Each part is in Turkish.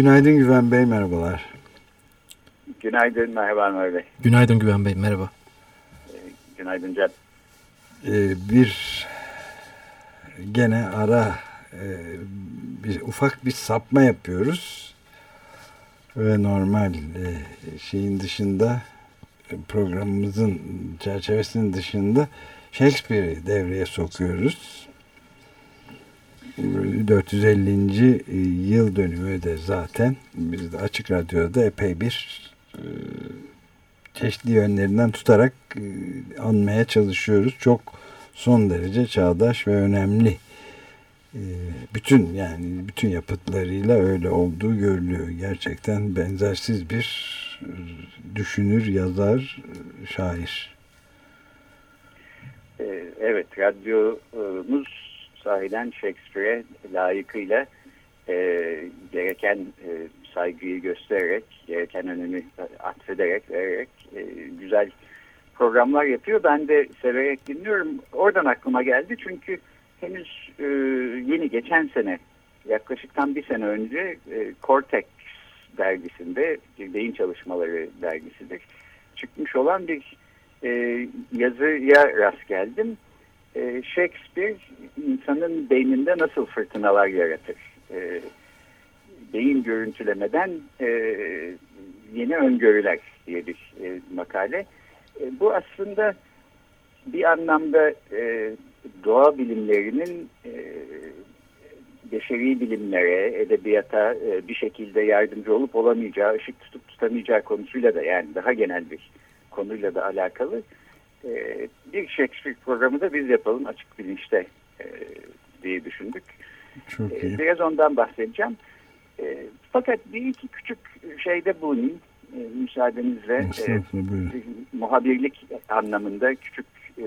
Günaydın Güven Bey, merhabalar. Günaydın, merhaba Ömer Bey. Günaydın Güven Bey, merhaba. Günaydın Cem. Ee, bir gene ara e, bir ufak bir sapma yapıyoruz ve normal e, şeyin dışında programımızın çerçevesinin dışında Shakespeare'i devreye sokuyoruz. 450. yıl dönümü de zaten biz de Açık Radyo'da epey bir e, çeşitli yönlerinden tutarak e, anmaya çalışıyoruz. Çok son derece çağdaş ve önemli e, bütün yani bütün yapıtlarıyla öyle olduğu görülüyor. Gerçekten benzersiz bir düşünür, yazar, şair. Evet, radyomuz sahiden Shakespeare'e layıkıyla e, gereken e, saygıyı göstererek, gereken önemi atfederek, vererek e, güzel programlar yapıyor. Ben de severek dinliyorum. Oradan aklıma geldi çünkü henüz e, yeni geçen sene, yaklaşık tam bir sene önce e, Cortex dergisinde, beyin çalışmaları dergisidir, çıkmış olan bir e, yazıya rast geldim. E, Shakespeare insanın beyninde nasıl fırtınalar yaratır? E, beyin görüntülemeden e, yeni öngörüler diye bir e, makale. E, bu aslında bir anlamda e, doğa bilimlerinin e, beşeri bilimlere, edebiyata e, bir şekilde yardımcı olup olamayacağı, ışık tutup tutamayacağı konusuyla da yani daha genel bir konuyla da alakalı bir Shakespeare programı da biz yapalım açık bilinçte e, diye düşündük. Çok iyi. E, biraz ondan bahsedeceğim. E, fakat bir iki küçük şeyde bulunayım e, müsaadenizle. E, muhabirlik anlamında küçük e,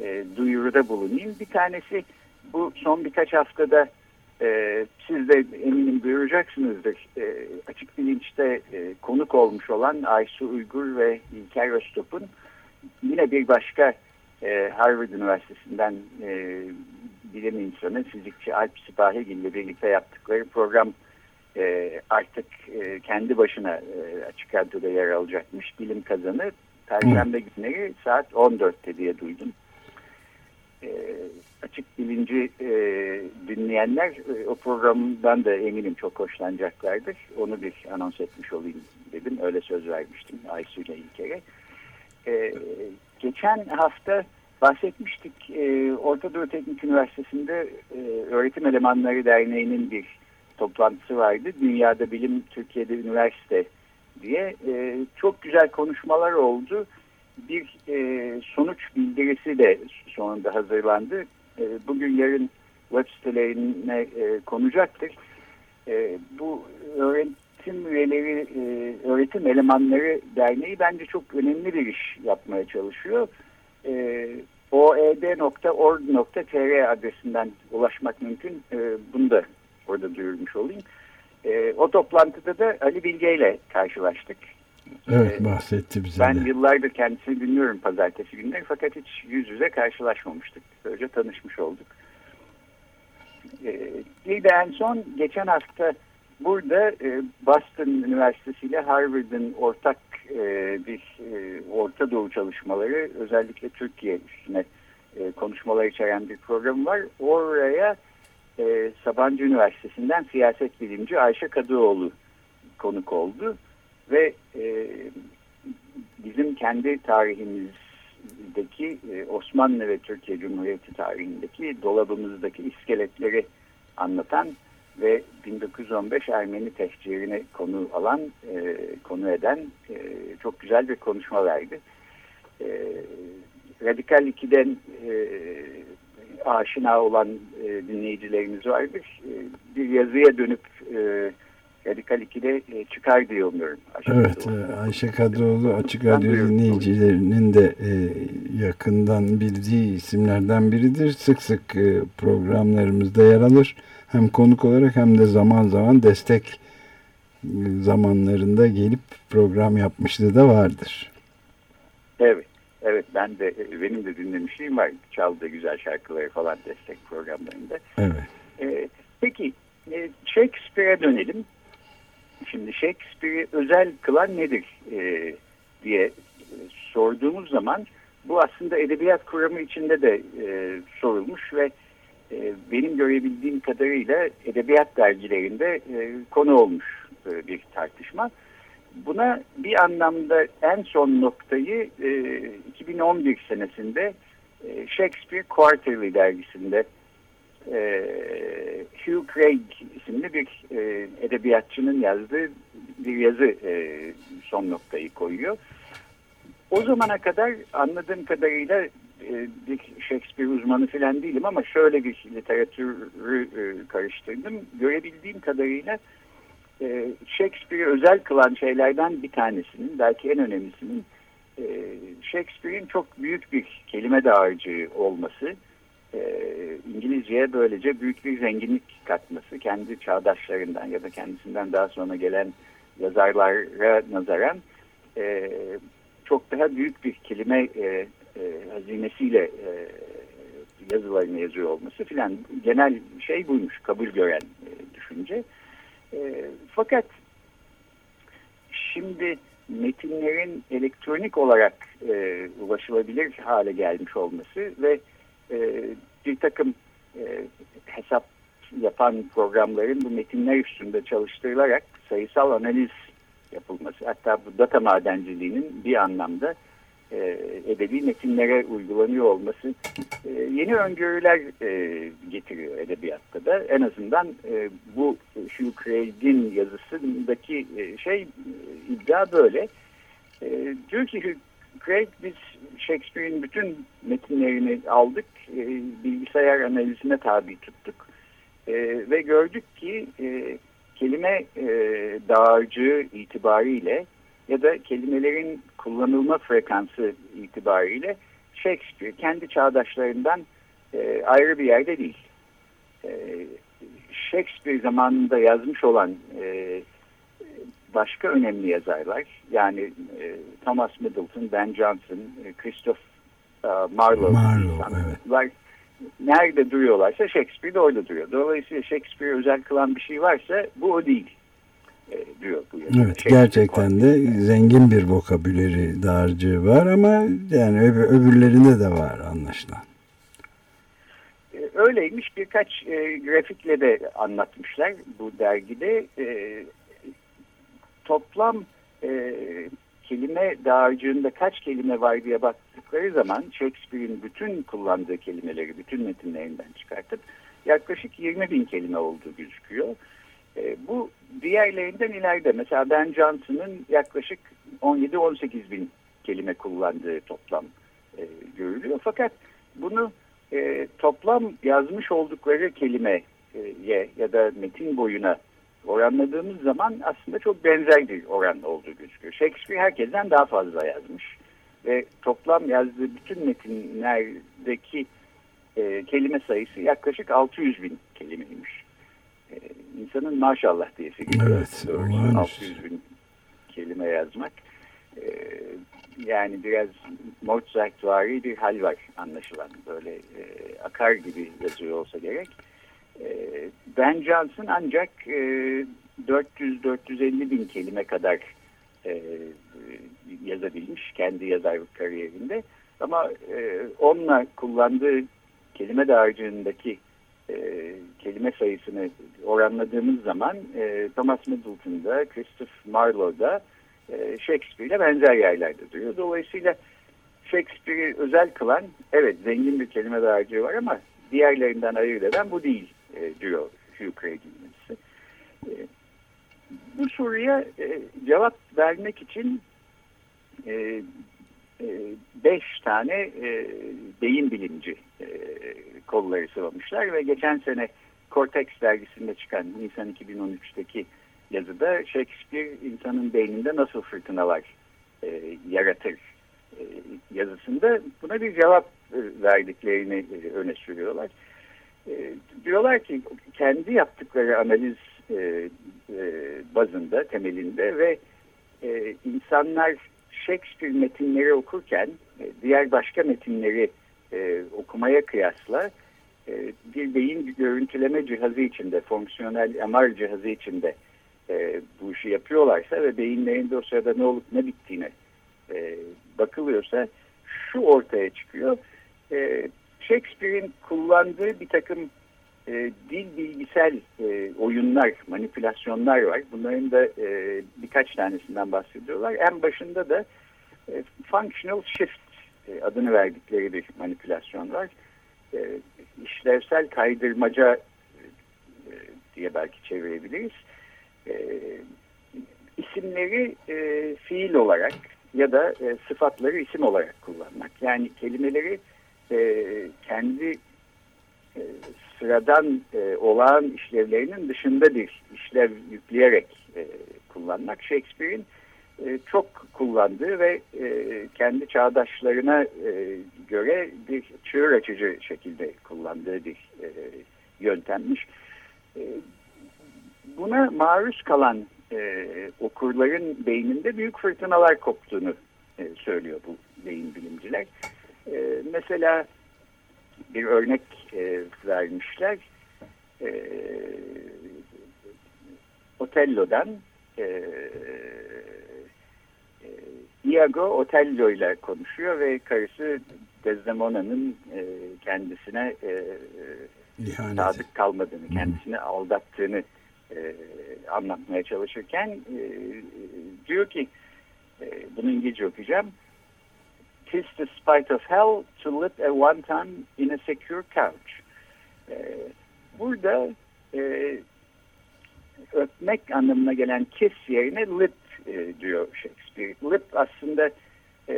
e, duyuruda bulunayım. Bir tanesi bu son birkaç haftada e, siz de eminim duyuracaksınızdır. E, açık bilinçte e, konuk olmuş olan Aysu Uygur ve İlker Öztop'un yine bir başka e, Harvard Üniversitesi'nden e, bilim insanı, fizikçi Alp Sipahigil ile birlikte yaptıkları program e, artık e, kendi başına e, açık radyoda yer alacakmış. Bilim kazanı Perşembe günleri saat 14'te diye duydum. E, açık bilinci e, dinleyenler e, o programdan da eminim çok hoşlanacaklardır. Onu bir anons etmiş olayım dedim. Öyle söz vermiştim Aysu ile İlker'e. E, geçen hafta bahsetmiştik. E, Orta Doğu Teknik Üniversitesi'nde e, Öğretim Elemanları Derneği'nin bir toplantısı vardı. Dünyada Bilim, Türkiye'de Üniversite diye. E, çok güzel konuşmalar oldu. Bir e, sonuç bildirisi de sonunda hazırlandı. E, bugün yarın web sitelerine e, konacaktır. E, bu öğretim öğretim üyeleri, e, öğretim elemanları derneği bence çok önemli bir iş yapmaya çalışıyor. E, oed.org.tr adresinden ulaşmak mümkün. E, bunu da orada duyurmuş olayım. E, o toplantıda da Ali Bilge ile karşılaştık. Evet bahsetti bize Ben de. yıllardır kendisini dinliyorum pazartesi günleri fakat hiç yüz yüze karşılaşmamıştık. Böylece tanışmış olduk. E, bir de en son geçen hafta Burada e, Boston Üniversitesi ile Harvard'ın ortak e, bir e, Orta Doğu çalışmaları özellikle Türkiye üstüne e, konuşmalar içeren bir program var. Oraya e, Sabancı Üniversitesi'nden siyaset bilimci Ayşe Kadıoğlu konuk oldu ve e, bizim kendi tarihimizdeki e, Osmanlı ve Türkiye Cumhuriyeti tarihindeki dolabımızdaki iskeletleri anlatan ve 1915 Ermeni tehcirini konu alan, e, konu eden e, çok güzel bir konuşma verdi. E, Radikal 2'den e, aşina olan e, dinleyicilerimiz vardır. E, bir yazıya dönüp e, Radikal 2'de e, çıkar diye umuyorum. Evet, e, Ayşe Kadıoğlu Açık Radyo dinleyicilerinin de e, yakından bildiği isimlerden biridir. Sık sık e, programlarımızda yer alır. Hem konuk olarak hem de zaman zaman destek zamanlarında gelip program yapmışlığı da vardır. Evet. Evet ben de benim de dinlemişliğim var. Çaldığı güzel şarkıları falan destek programlarında. Evet. Ee, peki e, Shakespeare'e dönelim. Şimdi Shakespeare'i özel kılan nedir e, diye e, sorduğumuz zaman bu aslında edebiyat kuramı içinde de e, sorulmuş ve e, benim görebildiğim kadarıyla edebiyat dergilerinde e, konu olmuş e, bir tartışma. Buna bir anlamda en son noktayı e, 2011 senesinde e, Shakespeare Quarterly dergisinde e, Hugh Craig isimli bir e, edebiyatçının yazdığı bir yazı e, son noktayı koyuyor. O zamana kadar anladığım kadarıyla e, bir Shakespeare uzmanı falan değilim ama şöyle bir literatürü e, karıştırdım. Görebildiğim kadarıyla e, Shakespeare'i özel kılan şeylerden bir tanesinin, belki en önemlisinin e, Shakespeare'in çok büyük bir kelime dağarcığı olması e, İngilizceye böylece büyük bir zenginlik katması kendi çağdaşlarından ya da kendisinden daha sonra gelen yazarlara nazaran e, çok daha büyük bir kelime e, e, hazinesiyle e, yazılarını yazıyor olması filan genel şey buymuş kabul gören düşünce. Fakat şimdi metinlerin elektronik olarak ulaşılabilir hale gelmiş olması ve e, bir takım e, hesap yapan programların bu metinler üstünde çalıştırılarak sayısal analiz yapılması hatta bu data madenciliğinin bir anlamda e, edebi metinlere uygulanıyor olması e, yeni öngörüler e, getiriyor edebiyatta da. En azından e, bu Hugh Craig'in yazısındaki e, şey e, iddia böyle. E, diyor ki Craig biz Shakespeare'in bütün metinlerini aldık, e, bilgisayar analizine tabi tuttuk e, ve gördük ki e, kelime e, dağarcığı itibariyle ya da kelimelerin kullanılma frekansı itibariyle Shakespeare kendi çağdaşlarından e, ayrı bir yerde değil. E, Shakespeare zamanında yazmış olan e, başka önemli yazarlar yani e, Thomas Middleton, Ben Jonson, e, Christoph e, Marlowe, Marlowe evet. nerede duruyorlarsa Shakespeare de orada duruyor. Dolayısıyla Shakespeare özel kılan bir şey varsa bu o değil e, diyor. Bu evet gerçekten de zengin bir vokabüleri dağarcığı var ama yani öb öbürlerinde de var anlaşılan. E, öyleymiş birkaç e, grafikle de anlatmışlar bu dergide. E, toplam e, kelime dağarcığında kaç kelime var diye baktıkları zaman Shakespeare'in bütün kullandığı kelimeleri bütün metinlerinden çıkartıp yaklaşık 20 bin kelime olduğu gözüküyor. E, bu diğerlerinden ileride. Mesela Ben Johnson'ın yaklaşık 17-18 bin kelime kullandığı toplam e, görülüyor. Fakat bunu e, toplam yazmış oldukları kelimeye ya da metin boyuna oranladığımız zaman aslında çok benzer bir oran olduğu gözüküyor. Shakespeare herkesten daha fazla yazmış ve toplam yazdığı bütün metinlerdeki e, kelime sayısı yaklaşık 600 bin kelimeymiş. E, insanın maşallah diyesi geliyor. Evet, Doğrusu, 600 bin kelime yazmak. E, yani biraz Mozartvari bir hal var anlaşılan. Böyle e, akar gibi yazıyor olsa gerek. Ee, ben Johnson ancak 400-450 e, bin kelime kadar e, yazabilmiş kendi yazarlık kariyerinde. Ama e, onunla kullandığı kelime dağarcığındaki kelime sayısını oranladığımız zaman Thomas Middleton'da, Christopher Marlowe'da e, Shakespeare'le benzer yerlerde duruyor. Dolayısıyla Shakespeare'i özel kılan evet zengin bir kelime dağarcığı var ama diğerlerinden ayırt eden bu değil e, diyor Hugh Craig'in yazısı. Bu soruya e, cevap vermek için e, e, beş tane beyin bilimci e, kolları sıvamışlar ve geçen sene Cortex dergisinde çıkan Nisan 2013'teki yazıda Shakespeare insanın beyninde nasıl fırtınalar e, yaratır e, yazısında buna bir cevap verdiklerini öne sürüyorlar. E, diyorlar ki kendi yaptıkları analiz e, e, bazında, temelinde ve e, insanlar Shakespeare metinleri okurken e, diğer başka metinleri e, okumaya kıyasla e, bir beyin görüntüleme cihazı içinde, fonksiyonel MR cihazı içinde e, bu işi yapıyorlarsa ve beyinlerinde o sırada ne olup ne bittiğine e, bakılıyorsa şu ortaya çıkıyor. E, Shakespeare'in kullandığı bir takım e, dil bilgisel e, oyunlar, manipülasyonlar var. Bunların da e, birkaç tanesinden bahsediyorlar. En başında da e, functional shift e, adını verdikleri bir manipülasyon var. E, işlevsel kaydırmaca e, diye belki çevirebiliriz. E, isimleri e, fiil olarak ya da e, sıfatları isim olarak kullanmak. Yani kelimeleri e, kendi e, sıradan e, olağan işlevlerinin dışında bir işlev yükleyerek e, kullanmak. Shakespeare'in e, çok kullandığı ve e, kendi çağdaşlarına e, göre bir çığır açıcı şekilde kullandığı bir e, yöntemmiş. E, buna maruz kalan e, okurların beyninde büyük fırtınalar koptuğunu e, söylüyor bu beyin bilimciler. E, mesela bir örnek e, vermişler. E, Otello'dan e, Iago Otello ile konuşuyor ve karısı Desdemona'nın e, kendisine e, sadık kalmadığını, kendisini aldattığını e, anlatmaya çalışırken e, diyor ki e, bunu İngilizce okuyacağım. Tis the spite of hell to live at one time in a secure couch. E, burada e, öpmek anlamına gelen kiss yerine lip e, diyor Shakespeare. Lip aslında e,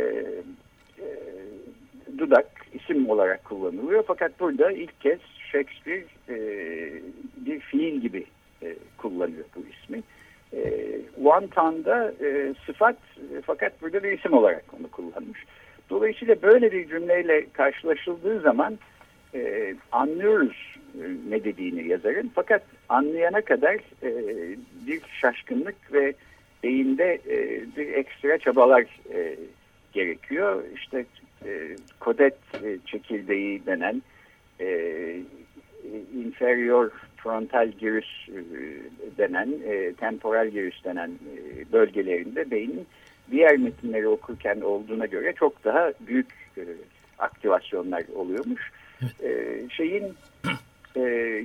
e, dudak isim olarak kullanılıyor. Fakat burada ilk kez Shakespeare e, bir fiil gibi e, kullanıyor bu ismi. E, Wanton'da e, sıfat e, fakat burada bir isim olarak onu kullanmış. Dolayısıyla böyle bir cümleyle karşılaşıldığı zaman e, anlıyoruz e, ne dediğini yazarın. Fakat anlayana kadar e, bir şaşkınlık ve beyinde e, bir ekstra çabalar e, gerekiyor. İşte e, kodet e, çekirdeği denen e, inferior frontal gyrus e, denen, e, temporal gyrus denen e, bölgelerinde beynin diğer metinleri okurken olduğuna göre çok daha büyük e, aktivasyonlar oluyormuş. E, şeyin e,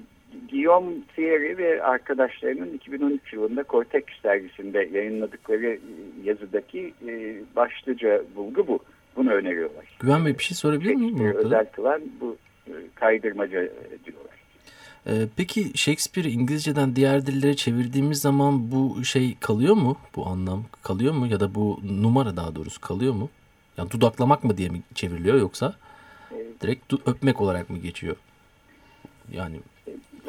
Guillaume Thierry ve arkadaşlarının 2013 yılında Cortex dergisinde yayınladıkları yazıdaki e, başlıca bulgu bu. Bunu öneriyorlar. Güven Bey bir şey sorabilir miyim? Özel kılan bu e, kaydırmaca diyorlar. Ee, peki Shakespeare İngilizceden diğer dillere çevirdiğimiz zaman bu şey kalıyor mu? Bu anlam kalıyor mu? Ya da bu numara daha doğrusu kalıyor mu? Yani dudaklamak mı diye mi çevriliyor yoksa direkt öpmek olarak mı geçiyor? Yani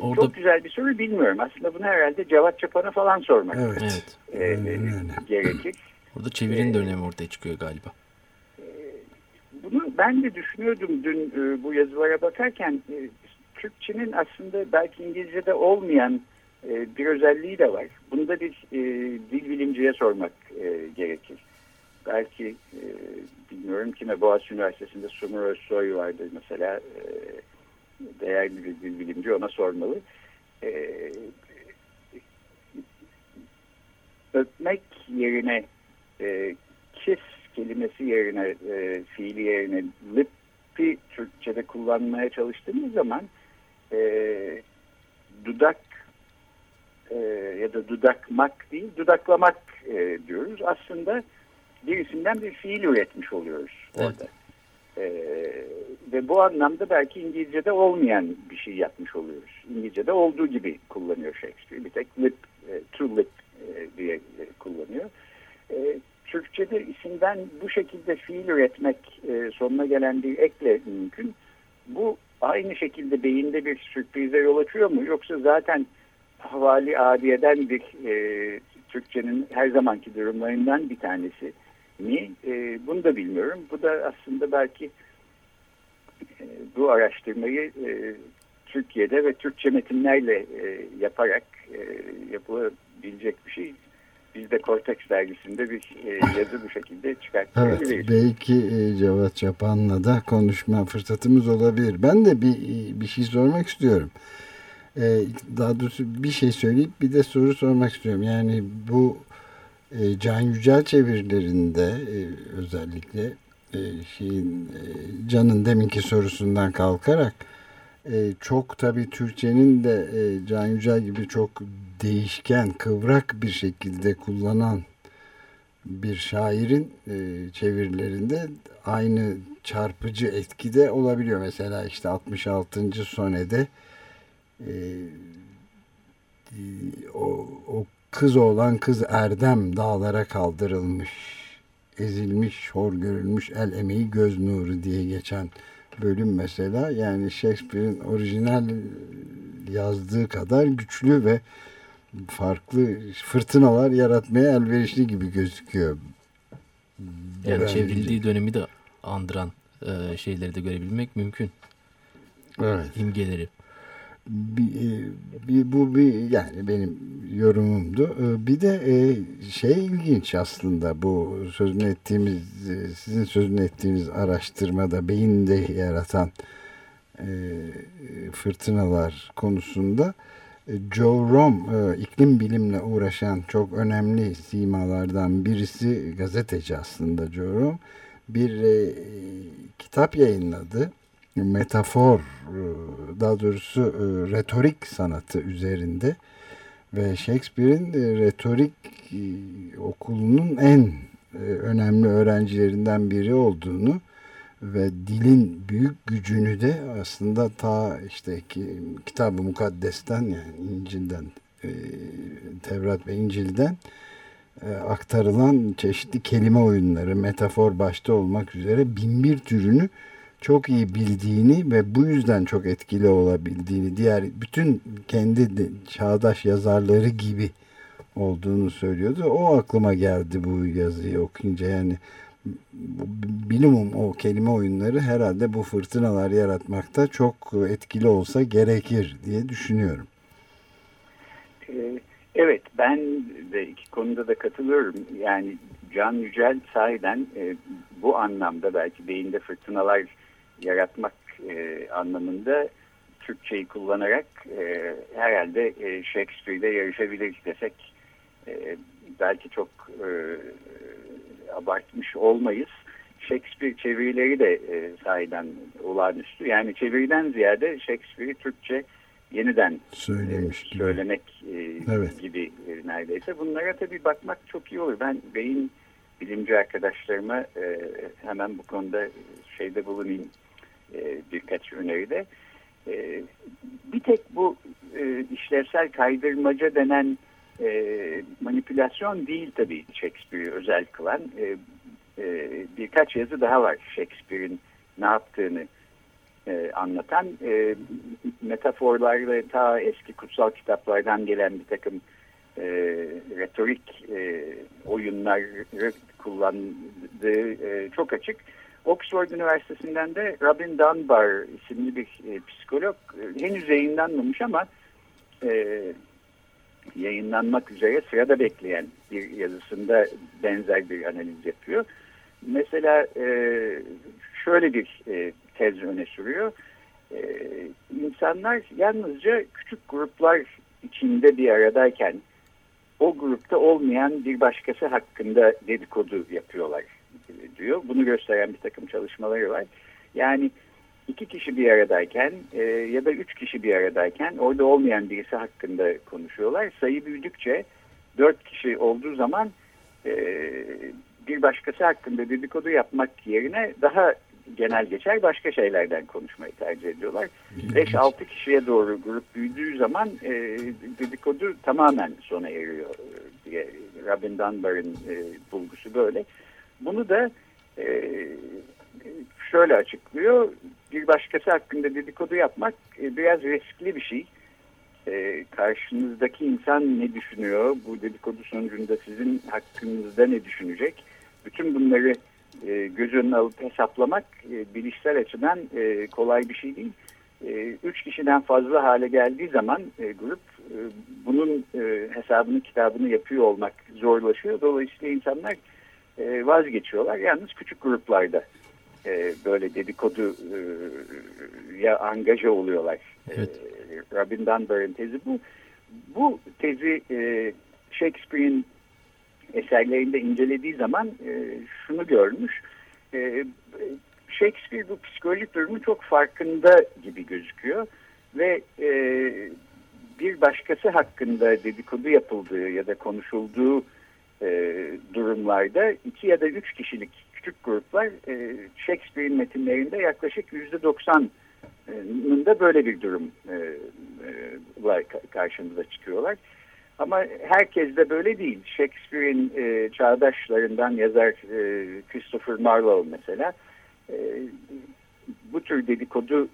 orada... Çok güzel bir soru bilmiyorum. Aslında bunu herhalde Cevat Çapan'a falan sormak evet. Evet. E, gerekir. Orada çevirinin de önemi ortaya çıkıyor galiba. Bunu ben de düşünüyordum dün e, bu yazılara bakarken. Türkçenin aslında belki İngilizce'de olmayan e, bir özelliği de var. Bunu da bir e, dil bilimciye sormak e, gerekir. Belki e, bilmiyorum kime Boğaziçi Üniversitesi'nde Sumur Özsoy vardı mesela. E, değerli bir dil bilimci ona sormalı. E, öpmek yerine e, kiss kelimesi yerine e, fiili yerine lip'i Türkçe'de kullanmaya çalıştığımız zaman e, dudak e, ya da dudakmak değil dudaklamak e, diyoruz. Aslında birisinden bir fiil üretmiş oluyoruz orada. E, ve bu anlamda belki İngilizce'de olmayan bir şey yapmış oluyoruz. İngilizce'de olduğu gibi kullanıyor Shakespeare. Bir tek lip, e, to lip e, diye e, kullanıyor. E, Türkçe'de isimden bu şekilde fiil üretmek e, sonuna gelen bir ekle mümkün. Bu aynı şekilde beyinde bir sürprize yol açıyor mu? Yoksa zaten havali adiyeden bir e, Türkçenin her zamanki durumlarından bir tanesi mi? E, bunu da bilmiyorum. Bu da aslında belki e, bu araştırmayı e, Türkiye'de ve Türkçe metinlerle e, yaparak e, yapılabilecek bir şey. Biz de Cortex dergisinde bir e, yazı bu şekilde çıkartabiliriz. Evet, belki e, Cevat Çapan'la da konuşma fırsatımız olabilir. Ben de bir, bir şey sormak istiyorum. E, daha doğrusu bir şey söyleyip bir de soru sormak istiyorum. Yani bu e, Can Yücel çevirilerinde e, özellikle e, şeyin e, Can'ın deminki sorusundan kalkarak e, çok tabii Türkçenin de e, Can Yücel gibi çok değişken, kıvrak bir şekilde kullanan bir şairin e, çevirilerinde aynı çarpıcı etkide olabiliyor. Mesela işte 66. sonede e, o, o kız olan kız Erdem dağlara kaldırılmış, ezilmiş, hor görülmüş, el emeği göz nuru diye geçen bölüm mesela yani Shakespeare'in orijinal yazdığı kadar güçlü ve farklı fırtınalar yaratmaya elverişli gibi gözüküyor. Yani Bence. çevrildiği dönemi de andıran e, şeyleri de görebilmek mümkün. Evet. İmgeleri. Bir, e, bir, bu bir yani benim yorumumdu. E, bir de e, şey ilginç aslında bu sözünü ettiğimiz sizin sözünü ettiğiniz araştırmada beyinde yaratan fırtınalar konusunda Joe Rom iklim bilimle uğraşan çok önemli simalardan birisi gazeteci aslında Joe Rom bir kitap yayınladı metafor e, daha doğrusu e, retorik sanatı üzerinde ve Shakespeare'in e, retorik okulunun en önemli öğrencilerinden biri olduğunu ve dilin büyük gücünü de aslında ta işte ki, kitabı mukaddesten yani İncil'den Tevrat ve İncil'den aktarılan çeşitli kelime oyunları, metafor başta olmak üzere bin bir türünü çok iyi bildiğini ve bu yüzden çok etkili olabildiğini, diğer bütün kendi çağdaş yazarları gibi olduğunu söylüyordu. O aklıma geldi bu yazıyı okuyunca yani bilimum o kelime oyunları herhalde bu fırtınalar yaratmakta çok etkili olsa gerekir diye düşünüyorum. Ee, evet ben de iki konuda da katılıyorum. Yani Can Yücel sahiden e, bu anlamda belki beyinde fırtınalar yaratmak e, anlamında Türkçeyi kullanarak e, herhalde e, Shakespeare'de yarışabilir desek e, belki çok e, abartmış olmayız. Shakespeare çevirileri de e, sahiden olağanüstü. Yani çeviriden ziyade Shakespeare'i Türkçe yeniden Söylemiş e, gibi. söylemek e, evet. gibi e, neredeyse. Bunlara tabii bakmak çok iyi olur. Ben beyin bilimci arkadaşlarıma e, hemen bu konuda şeyde bulunayım e, birkaç öneride. E, bir tek bu e, işlevsel kaydırmaca denen manipülasyon değil tabii Shakespeare'i özel kılan. birkaç yazı daha var Shakespeare'in ne yaptığını anlatan. metaforlar ve ta eski kutsal kitaplardan gelen bir takım retorik oyunları kullandığı çok açık. Oxford Üniversitesi'nden de Robin Dunbar isimli bir e, psikolog e, henüz yayınlanmamış ama e, yayınlanmak üzere sırada bekleyen bir yazısında benzer bir analiz yapıyor. Mesela e, şöyle bir e, tez öne sürüyor. E, insanlar yalnızca küçük gruplar içinde bir aradayken o grupta olmayan bir başkası hakkında dedikodu yapıyorlar diyor. Bunu gösteren bir takım çalışmaları var. Yani iki kişi bir aradayken e, ya da üç kişi bir aradayken orada olmayan birisi hakkında konuşuyorlar. Sayı büyüdükçe dört kişi olduğu zaman e, bir başkası hakkında dedikodu yapmak yerine daha genel geçer başka şeylerden konuşmayı tercih ediyorlar. 5-6 kişiye doğru grup büyüdüğü zaman e, dedikodu tamamen sona eriyor diye Robin Dunbar'ın e, bulgusu böyle. Bunu da e, şöyle açıklıyor. Bir başkası hakkında dedikodu yapmak e, biraz riskli bir şey. E, karşınızdaki insan ne düşünüyor? Bu dedikodu sonucunda sizin hakkınızda ne düşünecek? Bütün bunları e, göz önüne alıp hesaplamak e, bilişsel açıdan e, kolay bir şey değil. E, üç kişiden fazla hale geldiği zaman e, grup e, bunun e, hesabını kitabını yapıyor olmak zorlaşıyor. Dolayısıyla insanlar e, vazgeçiyorlar. Yalnız küçük gruplarda e, böyle dedikodu e, ya angaja oluyorlar. Evet. E, Robin Dunbar'ın tezi bu. Bu tezi e, Shakespeare'in eserlerinde incelediği zaman e, şunu görmüş. E, Shakespeare bu psikolojik durumu çok farkında gibi gözüküyor ve e, bir başkası hakkında dedikodu yapıldığı ya da konuşulduğu e, durumlarda iki ya da üç kişilik küçük gruplar e, Shakespeare'in metinlerinde yaklaşık yüzde doksanında böyle bir durum e, e, karşımıza çıkıyorlar. Ama herkes de böyle değil. Shakespeare'in e, çağdaşlarından yazar Christopher Marlowe mesela bu tür dedikodu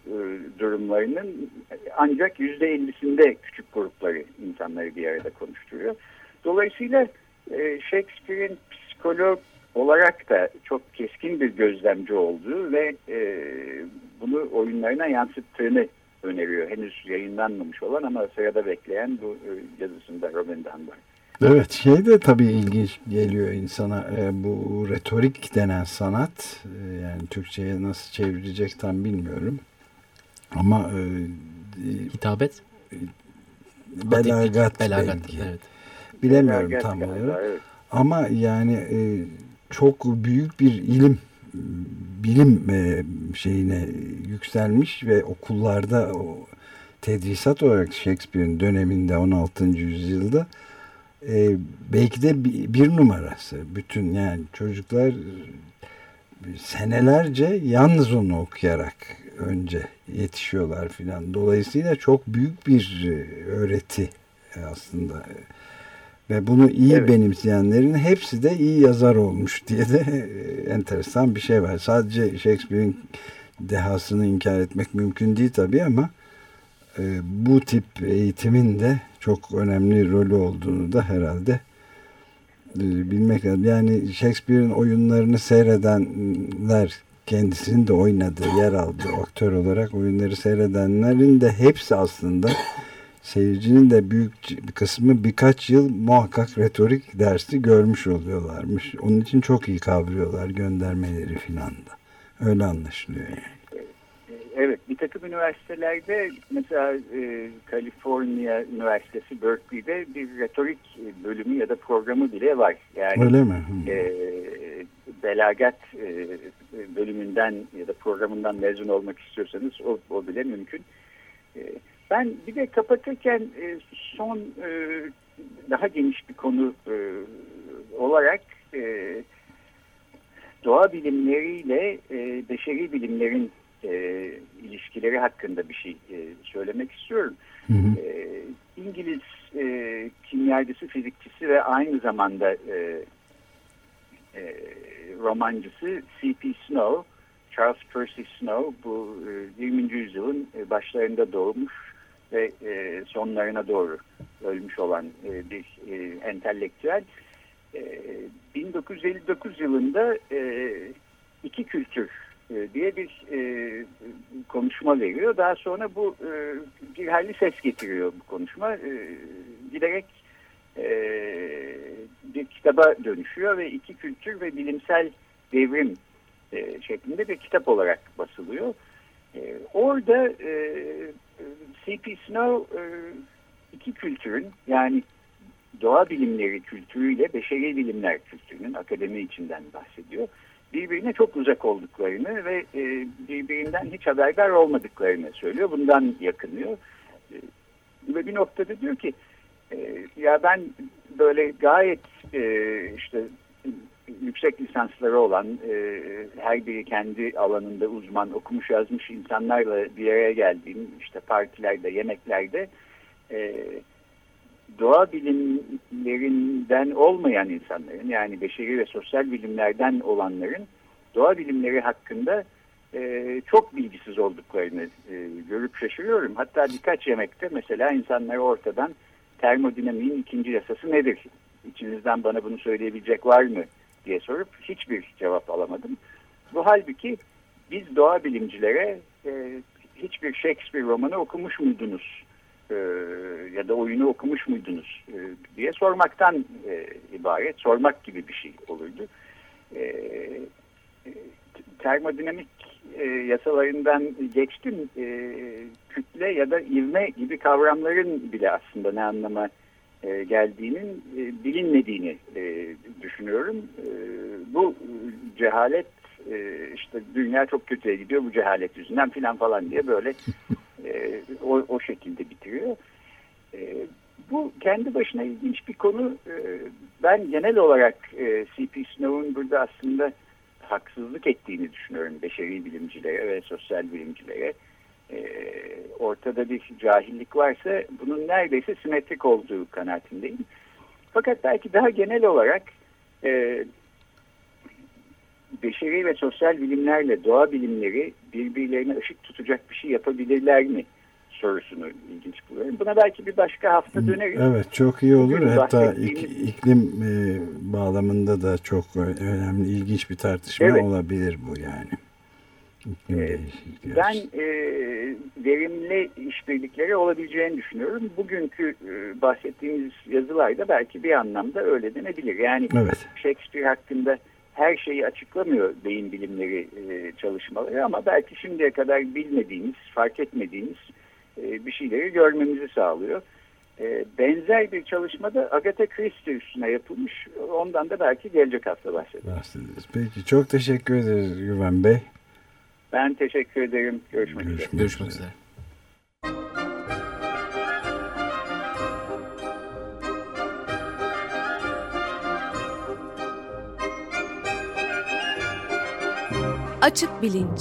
durumlarının ancak yüzde ellisinde küçük grupları insanları bir arada konuşturuyor. Dolayısıyla e, Shakespeare'in psikolog olarak da çok keskin bir gözlemci olduğu ve e, bunu oyunlarına yansıttığını öneriyor. Henüz yayınlanmamış olan ama sırada bekleyen bu e, yazısında Robin Dunbar. Evet şey de tabii ilginç geliyor insana e, bu retorik denen sanat e, yani Türkçe'ye nasıl çevrilecek tam bilmiyorum ama e, hitabet belagat, belagat belki. evet. Bilemiyorum belagat tam olarak evet. ama yani e, çok büyük bir ilim bilim e, şeyine yükselmiş ve okullarda o tedrisat olarak Shakespeare'in döneminde 16. yüzyılda e, belki de bir numarası. Bütün yani çocuklar senelerce yalnız onu okuyarak önce yetişiyorlar filan. Dolayısıyla çok büyük bir e, öğreti aslında. Ve bunu iyi evet. benimseyenlerin hepsi de iyi yazar olmuş diye de e, enteresan bir şey var. Sadece Shakespeare'in dehasını inkar etmek mümkün değil tabii ama e, bu tip eğitimin de çok önemli rolü olduğunu da herhalde e, bilmek lazım. Yani Shakespeare'in oyunlarını seyredenler kendisinin de oynadığı, yer aldığı aktör olarak oyunları seyredenlerin de hepsi aslında seyircinin de büyük bir kısmı birkaç yıl muhakkak retorik dersi görmüş oluyorlarmış. Onun için çok iyi kavruyorlar göndermeleri filan da. Öyle anlaşılıyor yani. Evet, bir takım üniversitelerde mesela e, Kaliforniya Üniversitesi Berkeley'de bir retorik bölümü ya da programı bile var. Yani Öyle mi? E, belagat e, bölümünden ya da programından mezun olmak istiyorsanız o, o bile mümkün. E, ben bir de kapatırken e, son e, daha geniş bir konu e, olarak e, doğa bilimleriyle e, beşeri bilimlerin e, ilişkileri hakkında bir şey e, söylemek istiyorum. Hı hı. E, İngiliz e, kimyacısı, fizikçisi ve aynı zamanda e, e, romancısı C.P. Snow, Charles Percy Snow bu e, 20. yüzyılın başlarında doğmuş ve e, sonlarına doğru ölmüş olan e, bir e, entelektüel. E, 1959 yılında e, iki kültür e, diye bir e, konuşma veriyor. Daha sonra bu e, bir hayli ses getiriyor bu konuşma. E, giderek e, bir kitaba dönüşüyor ve iki kültür ve bilimsel devrim e, şeklinde bir kitap olarak basılıyor. E, orada e, C.P. Snow e, iki kültürün yani doğa bilimleri kültürüyle beşeri bilimler kültürünün akademi içinden bahsediyor. Birbirine çok uzak olduklarını ve e, birbirinden hiç haberdar olmadıklarını söylüyor. Bundan yakınıyor. E, ve bir noktada diyor ki ya ben böyle gayet işte yüksek lisansları olan e, her biri kendi alanında uzman okumuş yazmış insanlarla bir araya geldiğim işte partilerde yemeklerde e, doğa bilimlerinden olmayan insanların yani beşeri ve sosyal bilimlerden olanların doğa bilimleri hakkında e, çok bilgisiz olduklarını e, görüp şaşırıyorum. Hatta birkaç yemekte mesela insanları ortadan termodinamiğin ikinci yasası nedir? İçinizden bana bunu söyleyebilecek var mı diye sorup hiçbir cevap alamadım. Bu halbuki biz doğa bilimcilere e, hiçbir Shakespeare romanı okumuş muydunuz e, ya da oyunu okumuş muydunuz e, diye sormaktan e, ibaret, sormak gibi bir şey olurdu. E, termodinamik e, yasalarından geçtim e, kütle ya da ivme gibi kavramların bile aslında ne anlama e, geldiğinin e, bilinmediğini e, düşünüyorum. Bu cehalet işte dünya çok kötüye gidiyor bu cehalet yüzünden filan falan diye böyle o, o şekilde bitiriyor. Bu kendi başına ilginç bir konu. Ben genel olarak C.P. Snow'un burada aslında haksızlık ettiğini düşünüyorum beşeri bilimcilere ve sosyal bilimcilere. Ortada bir cahillik varsa bunun neredeyse simetrik olduğu kanaatindeyim. Fakat belki daha genel olarak e, beşeri ve sosyal bilimlerle doğa bilimleri birbirlerine ışık tutacak bir şey yapabilirler mi sorusunu ilginç buluyorum. Buna belki bir başka hafta döneriz. Evet çok iyi olur. Bugün Hatta iklim e, bağlamında da çok önemli ilginç bir tartışma evet. olabilir bu yani. Ee, ben e, verimli işbirlikleri olabileceğini düşünüyorum. Bugünkü e, bahsettiğimiz yazılarda belki bir anlamda öyle denebilir. Yani evet. Shakespeare hakkında her şeyi açıklamıyor beyin bilimleri e, çalışmaları ama belki şimdiye kadar bilmediğimiz, fark etmediğimiz e, bir şeyleri görmemizi sağlıyor. E, benzer bir çalışmada Agatha Christie üstüne yapılmış. Ondan da belki gelecek hafta bahsederiz. Peki çok teşekkür ederiz Güven Bey. Ben teşekkür ederim. Görüşmek, Görüşmek üzere. Görüşmek üzere. Açık Bilinç